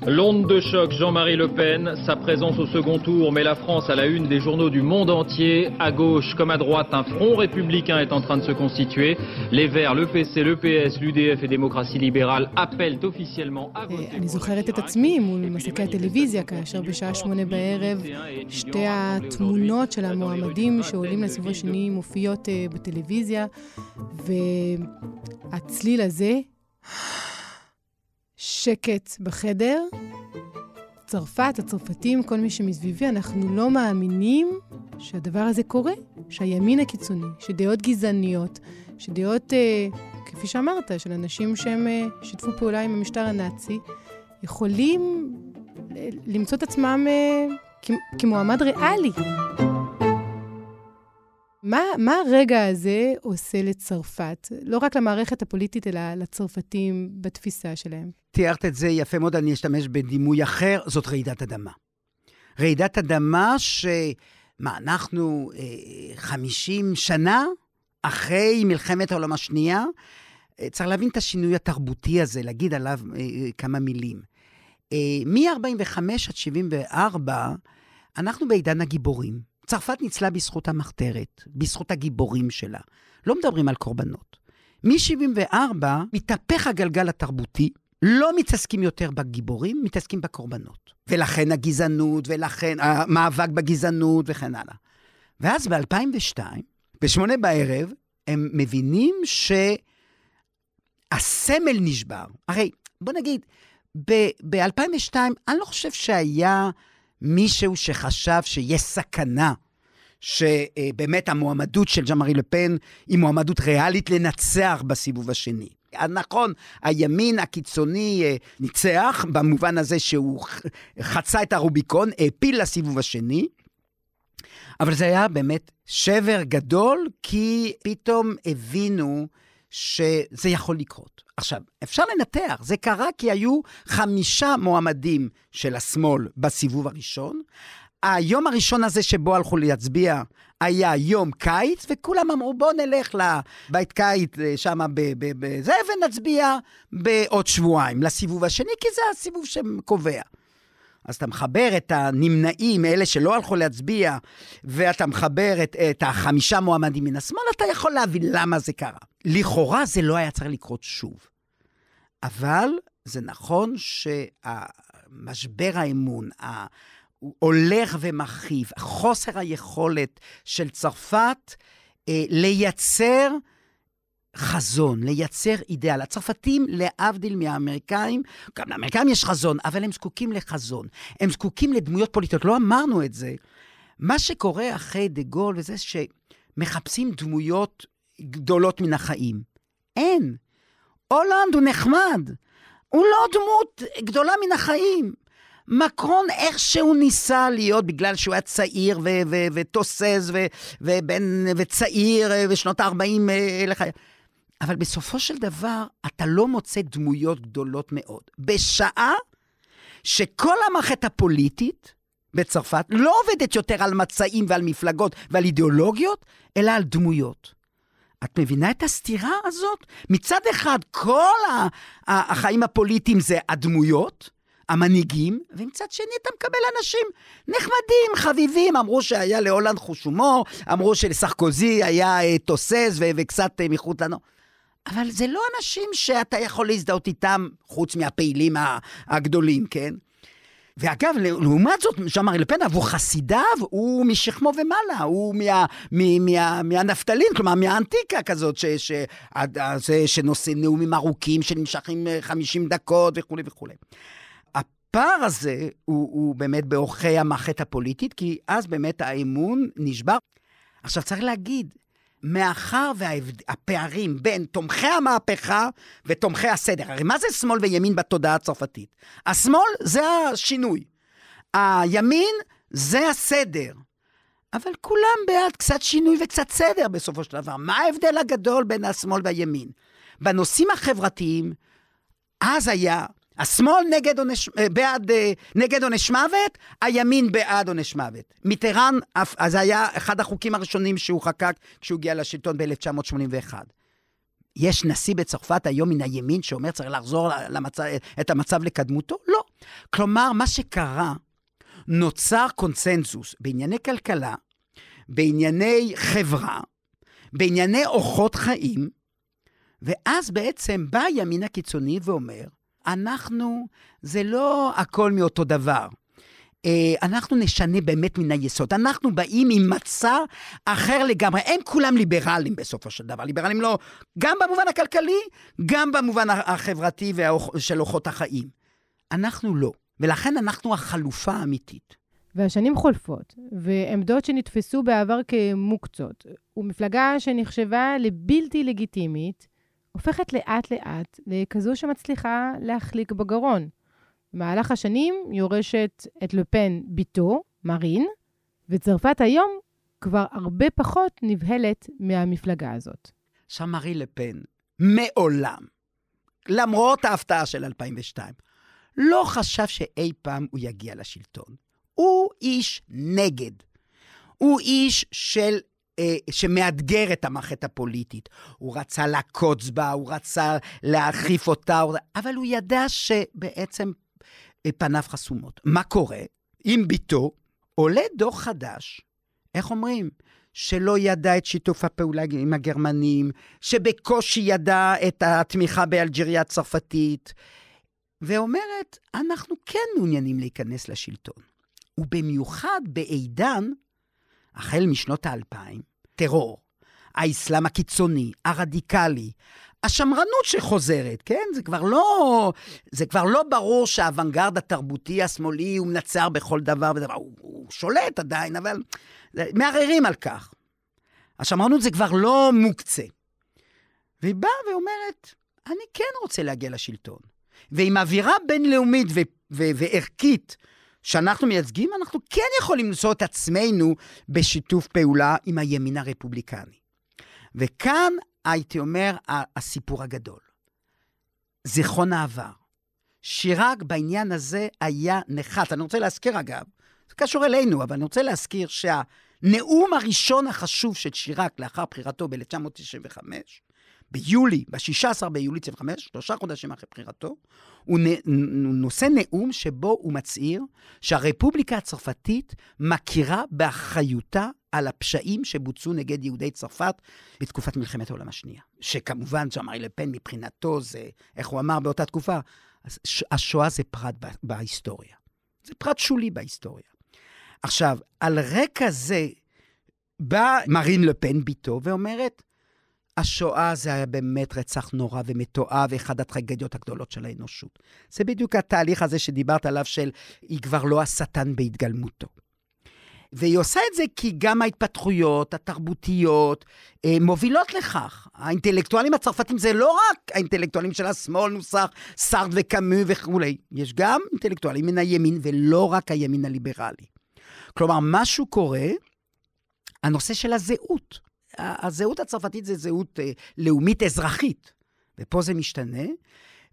L'onde de choc Jean-Marie Le Pen, sa présence au second tour met la France à la une des journaux du monde entier. À gauche comme à droite, un front républicain est en train de se constituer. Les Verts, le PC, le PS, l'UDF et démocratie libérale appellent officiellement à voter. אני זוכרת את עצמי מול מסקי הטלוויזיה, כאשר בשעה שמונה בערב שתי התמונות של המועמדים שעולים לסיבוב השני מופיעות בטלוויזיה, והצליל הזה... שקט בחדר. צרפת, הצרפתים, כל מי שמסביבי, אנחנו לא מאמינים שהדבר הזה קורה, שהימין הקיצוני, שדעות גזעניות, שדעות, אה, כפי שאמרת, של אנשים שהם אה, שיתפו פעולה עם המשטר הנאצי, יכולים למצוא את עצמם אה, כמועמד ריאלי. מה, מה הרגע הזה עושה לצרפת? לא רק למערכת הפוליטית, אלא לצרפתים בתפיסה שלהם. תיארת את זה יפה מאוד, אני אשתמש בדימוי אחר, זאת רעידת אדמה. רעידת אדמה ש... מה, אנחנו אה, 50 שנה אחרי מלחמת העולם השנייה, אה, צריך להבין את השינוי התרבותי הזה, להגיד עליו אה, אה כמה מילים. אה, מ-45 עד 74, אנחנו בעידן הגיבורים. צרפת ניצלה בזכות המחתרת, בזכות הגיבורים שלה. לא מדברים על קורבנות. מ-74 מתהפך הגלגל התרבותי, לא מתעסקים יותר בגיבורים, מתעסקים בקורבנות. ולכן הגזענות, ולכן המאבק בגזענות וכן הלאה. ואז ב-2002, בשמונה בערב, הם מבינים שהסמל נשבר. הרי, בוא נגיד, ב-2002, אני לא חושב שהיה מישהו שחשב שיש סכנה שבאמת המועמדות של ג'אמרי לפן היא מועמדות ריאלית לנצח בסיבוב השני. נכון, הימין הקיצוני אה, ניצח, במובן הזה שהוא חצה את הרוביקון, העפיל לסיבוב השני, אבל זה היה באמת שבר גדול, כי פתאום הבינו שזה יכול לקרות. עכשיו, אפשר לנתח, זה קרה כי היו חמישה מועמדים של השמאל בסיבוב הראשון. היום הראשון הזה שבו הלכו להצביע היה יום קיץ, וכולם אמרו, בואו נלך לבית קיץ אה, שם בזה, ונצביע בעוד שבועיים לסיבוב השני, כי זה הסיבוב שקובע. אז אתה מחבר את הנמנעים, אלה שלא הלכו להצביע, ואתה מחבר את, את החמישה מועמדים מן השמאל, אתה יכול להבין למה זה קרה. לכאורה זה לא היה צריך לקרות שוב. אבל זה נכון שהמשבר האמון, הולך ומכאיב, חוסר היכולת של צרפת אה, לייצר חזון, לייצר אידאל. הצרפתים, להבדיל מהאמריקאים, גם לאמריקאים יש חזון, אבל הם זקוקים לחזון. הם זקוקים לדמויות פוליטיות, לא אמרנו את זה. מה שקורה אחרי דה גול וזה שמחפשים דמויות גדולות מן החיים. אין. הולנד הוא נחמד, הוא לא דמות גדולה מן החיים. מקרון איכשהו ניסה להיות, בגלל שהוא היה צעיר ותוסס וצעיר בשנות ה-40 אה, לחיים. אבל בסופו של דבר, אתה לא מוצא דמויות גדולות מאוד. בשעה שכל המערכת הפוליטית בצרפת לא עובדת יותר על מצעים ועל מפלגות ועל אידיאולוגיות, אלא על דמויות. את מבינה את הסתירה הזאת? מצד אחד, כל החיים הפוליטיים זה הדמויות, המנהיגים, ומצד שני אתה מקבל אנשים נחמדים, חביבים. אמרו שהיה להולנד חוש הומור, אמרו שלסרקוזי היה אה, תוסס וקצת אה, מחוץ לנו. אבל זה לא אנשים שאתה יכול להזדהות איתם, חוץ מהפעילים הגדולים, כן? ואגב, לעומת זאת, ז'אן-מארי לפן, עבור חסידיו, הוא משכמו ומעלה, הוא מה, מה, מה, מהנפתלין, כלומר, מהאנטיקה כזאת, ש, ש, זה, שנושא נאומים ארוכים שנמשכים 50 דקות וכולי וכולי. הפער הזה הוא, הוא באמת בעורכי המערכת הפוליטית, כי אז באמת האמון נשבר. עכשיו, צריך להגיד, מאחר והפערים בין תומכי המהפכה ותומכי הסדר, הרי מה זה שמאל וימין בתודעה הצרפתית? השמאל זה השינוי, הימין זה הסדר. אבל כולם בעד קצת שינוי וקצת סדר בסופו של דבר. מה ההבדל הגדול בין השמאל והימין? בנושאים החברתיים, אז היה השמאל נגד עונש, אה, בעד, אה, נגד עונש מוות, הימין בעד עונש מוות. מיטרן, אז היה אחד החוקים הראשונים שהוא חקק כשהוא הגיע לשלטון ב-1981. יש נשיא בצרפת היום מן הימין שאומר צריך לחזור למצב, את המצב לקדמותו? לא. כלומר, מה שקרה, נוצר קונצנזוס בענייני כלכלה, בענייני חברה, בענייני אורחות חיים, ואז בעצם בא הימין הקיצוני ואומר, אנחנו, זה לא הכל מאותו דבר. אה, אנחנו נשנה באמת מן היסוד. אנחנו באים עם מצע אחר לגמרי. הם כולם ליברלים בסופו של דבר. ליברלים לא, גם במובן הכלכלי, גם במובן החברתי של אורחות החיים. אנחנו לא. ולכן אנחנו החלופה האמיתית. והשנים חולפות, ועמדות שנתפסו בעבר כמוקצות, ומפלגה שנחשבה לבלתי לגיטימית, הופכת לאט-לאט לכזו שמצליחה להחליק בגרון. במהלך השנים יורשת את לפן בתו, מרין, וצרפת היום כבר הרבה פחות נבהלת מהמפלגה הזאת. שם מארי לפן, מעולם, למרות ההפתעה של 2002, לא חשב שאי פעם הוא יגיע לשלטון. הוא איש נגד. הוא איש של אה, שמאתגר את המערכת הפוליטית. הוא רצה לעקוץ בה, הוא רצה להרחיף אותה, אבל הוא ידע שבעצם אה, פניו חסומות. מה קורה? עם ביתו עולה דור חדש, איך אומרים? שלא ידע את שיתוף הפעולה עם הגרמנים, שבקושי ידע את התמיכה באלג'יריה הצרפתית, ואומרת, אנחנו כן מעוניינים להיכנס לשלטון. ובמיוחד בעידן, החל משנות האלפיים, טרור, האסלאם הקיצוני, הרדיקלי, השמרנות שחוזרת, כן? זה כבר לא, זה כבר לא ברור שהאוונגרד התרבותי השמאלי הוא מנצח בכל דבר ודבר. הוא, הוא שולט עדיין, אבל מערערים על כך. השמרנות זה כבר לא מוקצה. והיא באה ואומרת, אני כן רוצה להגיע לשלטון. ועם אווירה בינלאומית ו- ו- וערכית שאנחנו מייצגים, אנחנו כן יכולים למצוא את עצמנו בשיתוף פעולה עם הימין הרפובליקני. וכאן, הייתי אומר, הסיפור הגדול. זיכרון העבר. שיראק בעניין הזה היה נחת. אני רוצה להזכיר, אגב, זה קשור אלינו, אבל אני רוצה להזכיר שהנאום הראשון החשוב של שיראק לאחר בחירתו ב-1995, ביולי, ב-16 ביולי 95, שלושה חודשים אחרי בחירתו, הוא נושא נאום שבו הוא מצהיר שהרפובליקה הצרפתית מכירה באחריותה על הפשעים שבוצעו נגד יהודי צרפת בתקופת מלחמת העולם השנייה. שכמובן, ז'מארי לפן מבחינתו זה, איך הוא אמר באותה תקופה, השואה זה פרט בהיסטוריה. זה פרט שולי בהיסטוריה. עכשיו, על רקע זה בא מרין לפן, ביתו, ואומרת, השואה זה היה באמת רצח נורא ומתועב, אחד הטרגדיות הגדולות של האנושות. זה בדיוק התהליך הזה שדיברת עליו של היא כבר לא השטן בהתגלמותו. והיא עושה את זה כי גם ההתפתחויות התרבותיות אה, מובילות לכך. האינטלקטואלים הצרפתים זה לא רק האינטלקטואלים של השמאל, נוסח סארט וקאמו וכולי, יש גם אינטלקטואלים מן הימין ולא רק הימין הליברלי. כלומר, משהו קורה, הנושא של הזהות. הזהות הצרפתית זה זהות אה, לאומית אזרחית, ופה זה משתנה.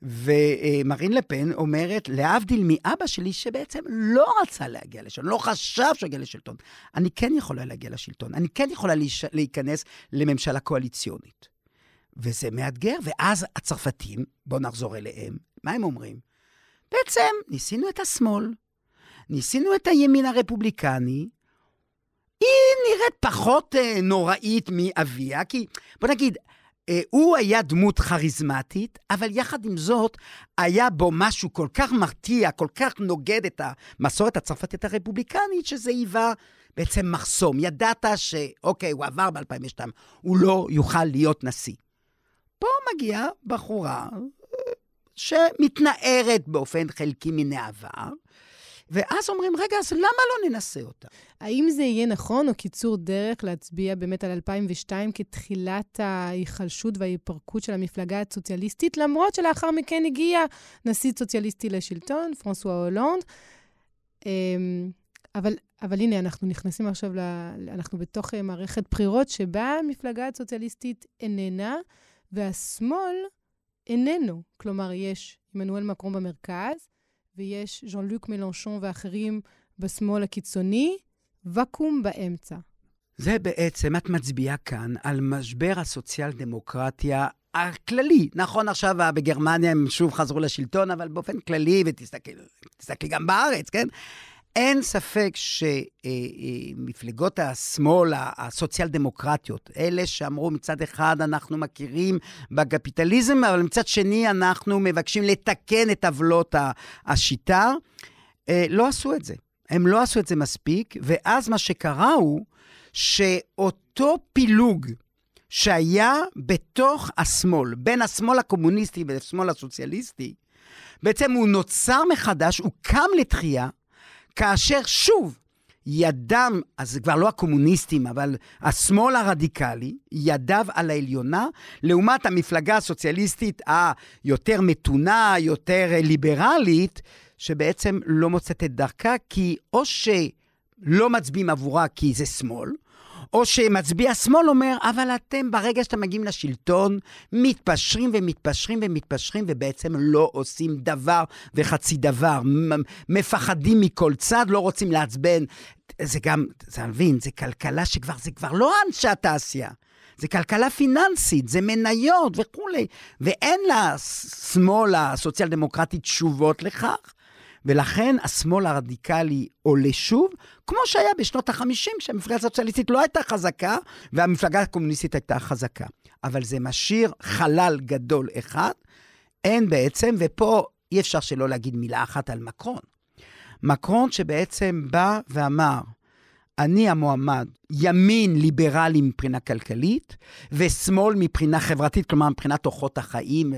ומרין לפן אומרת, להבדיל מאבא שלי, שבעצם לא רצה להגיע לשלטון, לא חשב שיגיע לשלטון, אני כן יכולה להגיע לשלטון, אני כן יכולה להיכנס לממשלה קואליציונית. וזה מאתגר, ואז הצרפתים, בואו נחזור אליהם, מה הם אומרים? בעצם ניסינו את השמאל, ניסינו את הימין הרפובליקני, היא נראית פחות אה, נוראית מאביה, כי בוא נגיד, אה, הוא היה דמות כריזמטית, אבל יחד עם זאת, היה בו משהו כל כך מרתיע, כל כך נוגד את המסורת הצרפתית הרפובליקנית, שזה היווה בעצם מחסום. ידעת שאוקיי, הוא עבר ב-2002, הוא לא יוכל להיות נשיא. פה מגיעה בחורה אה, שמתנערת באופן חלקי מן העבר, ואז אומרים, רגע, אז למה לא ננסה אותה? האם זה יהיה נכון או קיצור דרך להצביע באמת על 2002 כתחילת ההיחלשות וההיפרקות של המפלגה הסוציאליסטית, למרות שלאחר מכן הגיע נשיא סוציאליסטי לשלטון, פרנסואה הולנד. אמ, אבל, אבל הנה, אנחנו נכנסים עכשיו, ל, אנחנו בתוך אה, מערכת בחירות שבה המפלגה הסוציאליסטית איננה, והשמאל איננו. כלומר, יש עמנואל מקרון במרכז, ויש ז'אן לוק מלנשון ואחרים בשמאל הקיצוני, ואקום באמצע. זה בעצם, את מצביעה כאן על משבר הסוציאל-דמוקרטיה הכללי. נכון, עכשיו בגרמניה הם שוב חזרו לשלטון, אבל באופן כללי, ותסתכלי גם בארץ, כן? אין ספק שמפלגות השמאל, הסוציאל-דמוקרטיות, אלה שאמרו מצד אחד אנחנו מכירים בקפיטליזם, אבל מצד שני אנחנו מבקשים לתקן את עוולות השיטה, אה, לא עשו את זה. הם לא עשו את זה מספיק, ואז מה שקרה הוא שאותו פילוג שהיה בתוך השמאל, בין השמאל הקומוניסטי והשמאל הסוציאליסטי, בעצם הוא נוצר מחדש, הוא קם לתחייה, כאשר שוב, ידם, אז זה כבר לא הקומוניסטים, אבל השמאל הרדיקלי, ידיו על העליונה, לעומת המפלגה הסוציאליסטית היותר מתונה, יותר ליברלית, שבעצם לא מוצאת את דרכה, כי או שלא מצביעים עבורה כי זה שמאל, או שמצביע שמאל אומר, אבל אתם, ברגע שאתם מגיעים לשלטון, מתפשרים ומתפשרים ומתפשרים, ובעצם לא עושים דבר וחצי דבר. מפחדים מכל צד, לא רוצים לעצבן. זה גם, אתה מבין, זה כלכלה שכבר, זה כבר לא אנשי התעשייה. זה כלכלה פיננסית, זה מניות וכולי. ואין לשמאל הסוציאל-דמוקרטי תשובות לכך. ולכן השמאל הרדיקלי עולה שוב, כמו שהיה בשנות ה-50, כשהמפלגה הסוציאליסטית לא הייתה חזקה, והמפלגה הקומוניסטית הייתה חזקה. אבל זה משאיר חלל גדול אחד. אין בעצם, ופה אי אפשר שלא להגיד מילה אחת על מקרון. מקרון שבעצם בא ואמר, אני המועמד, ימין ליברלי מבחינה כלכלית, ושמאל מבחינה חברתית, כלומר מבחינת אורחות החיים,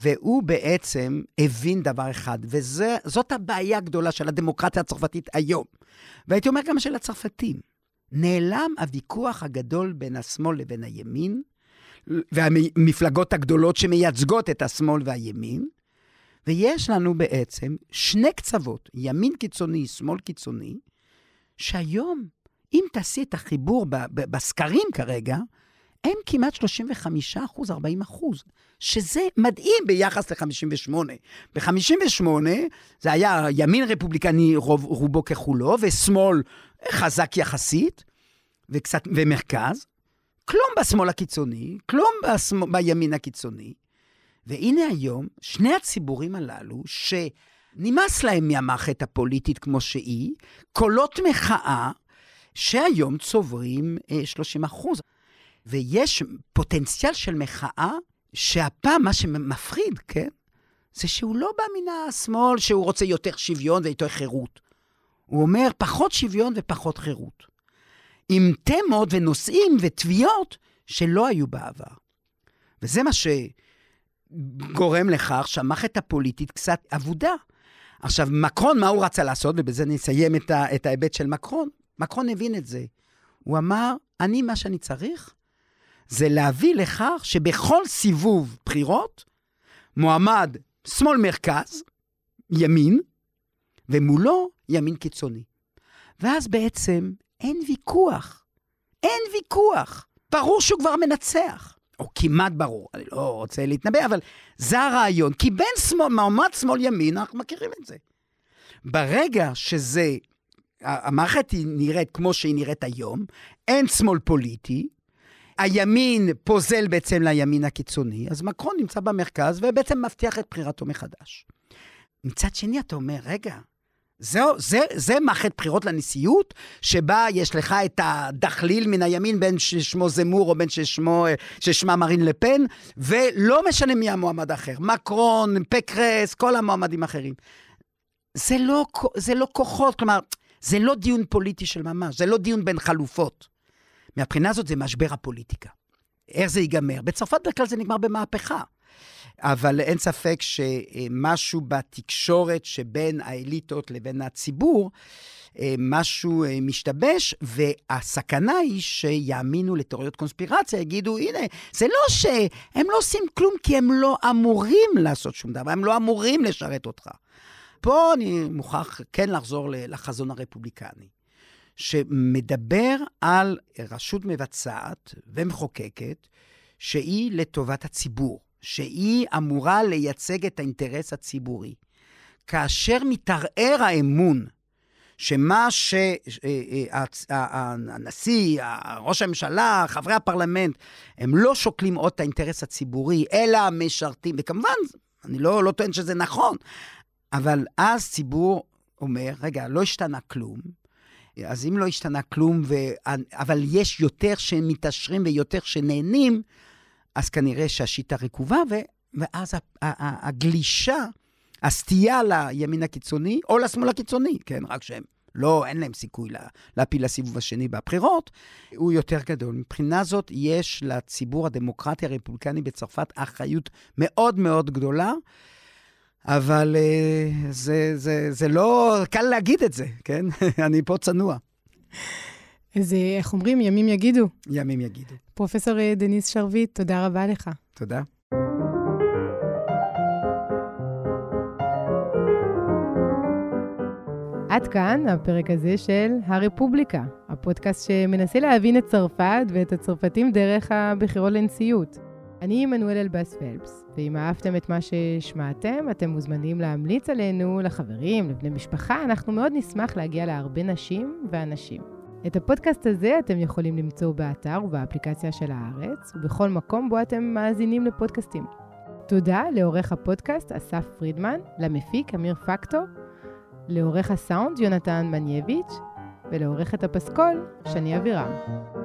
והוא בעצם הבין דבר אחד, וזאת הבעיה הגדולה של הדמוקרטיה הצרפתית היום. והייתי אומר גם של הצרפתים. נעלם הוויכוח הגדול בין השמאל לבין הימין, והמפלגות הגדולות שמייצגות את השמאל והימין, ויש לנו בעצם שני קצוות, ימין קיצוני, שמאל קיצוני, שהיום, אם תעשי את החיבור בסקרים כרגע, הם כמעט 35 אחוז, 40 אחוז, שזה מדהים ביחס ל-58. ב-58 זה היה ימין רפובליקני רוב, רובו ככולו, ושמאל חזק יחסית, וקצת, ומרכז. כלום בשמאל הקיצוני, כלום בשמאל, בימין הקיצוני. והנה היום, שני הציבורים הללו, שנמאס להם מהמערכת הפוליטית כמו שהיא, קולות מחאה, שהיום צוברים 30 אה, אחוז. ויש פוטנציאל של מחאה, שהפעם מה שמפחיד, כן, זה שהוא לא בא מן השמאל שהוא רוצה יותר שוויון ויותר חירות. הוא אומר פחות שוויון ופחות חירות. עם תמות ונושאים ותביעות שלא היו בעבר. וזה מה שגורם לכך שהמערכת הפוליטית קצת אבודה. עכשיו, מקרון, מה הוא רצה לעשות? ובזה נסיים את, ה, את ההיבט של מקרון. מקרון הבין את זה. הוא אמר, אני, מה שאני צריך, זה להביא לכך שבכל סיבוב בחירות, מועמד שמאל מרכז, ימין, ומולו ימין קיצוני. ואז בעצם אין ויכוח. אין ויכוח. ברור שהוא כבר מנצח. או כמעט ברור, אני לא רוצה להתנבא, אבל זה הרעיון. כי בין שמאל, מועמד שמאל-ימין, אנחנו מכירים את זה. ברגע שזה, המערכת היא נראית כמו שהיא נראית היום, אין שמאל פוליטי, הימין פוזל בעצם לימין הקיצוני, אז מקרון נמצא במרכז ובעצם מבטיח את בחירתו מחדש. מצד שני, אתה אומר, רגע, זהו, זה, זה מערכת בחירות לנשיאות, שבה יש לך את הדחליל מן הימין, בין ששמו זמור או בין ששמו, ששמה מרין לפן, ולא משנה מי המועמד האחר, מקרון, פקרס, כל המועמדים האחרים. זה לא, זה לא כוחות, כלומר, זה לא דיון פוליטי של ממש, זה לא דיון בין חלופות. מהבחינה הזאת זה משבר הפוליטיקה. איך זה ייגמר? בצרפת בדרך כלל זה נגמר במהפכה. אבל אין ספק שמשהו בתקשורת שבין האליטות לבין הציבור, משהו משתבש, והסכנה היא שיאמינו לתיאוריות קונספירציה, יגידו, הנה, זה לא שהם לא עושים כלום כי הם לא אמורים לעשות שום דבר, הם לא אמורים לשרת אותך. פה אני מוכרח כן לחזור לחזון הרפובליקני, שמדבר על רשות מבצעת ומחוקקת שהיא לטובת הציבור. שהיא אמורה לייצג את האינטרס הציבורי. כאשר מתערער האמון שמה שהנשיא, ראש הממשלה, חברי הפרלמנט, הם לא שוקלים עוד את האינטרס הציבורי, אלא משרתים, וכמובן, אני לא, לא טוען שזה נכון, אבל אז ציבור אומר, רגע, לא השתנה כלום, אז אם לא השתנה כלום, ו... אבל יש יותר שמתעשרים ויותר שנהנים, אז כנראה שהשיטה רקובה, ו... ואז הגלישה, הסטייה לימין הקיצוני, או לשמאל הקיצוני, כן, רק שהם לא, אין להם סיכוי להפיל לסיבוב השני בבחירות, הוא יותר גדול. מבחינה זאת, יש לציבור הדמוקרטי הרפובליקני בצרפת אחריות מאוד מאוד גדולה. אבל uh, זה, זה, זה לא קל להגיד את זה, כן? אני פה צנוע. אז איך אומרים? ימים יגידו. ימים יגידו. פרופסור אה, דניס שרביט, תודה רבה לך. תודה. עד כאן הפרק הזה של הרפובליקה, הפודקאסט שמנסה להבין את צרפת ואת הצרפתים דרך הבחירות לנשיאות. אני עמנואל אלבאס פלפס, ואם אהבתם את מה ששמעתם, אתם מוזמנים להמליץ עלינו לחברים, לבני משפחה, אנחנו מאוד נשמח להגיע להרבה נשים ואנשים. את הפודקאסט הזה אתם יכולים למצוא באתר ובאפליקציה של הארץ, ובכל מקום בו אתם מאזינים לפודקאסטים. תודה לעורך הפודקאסט אסף פרידמן, למפיק אמיר פקטור, לעורך הסאונד יונתן מנייביץ', ולעורכת הפסקול שני אבירם.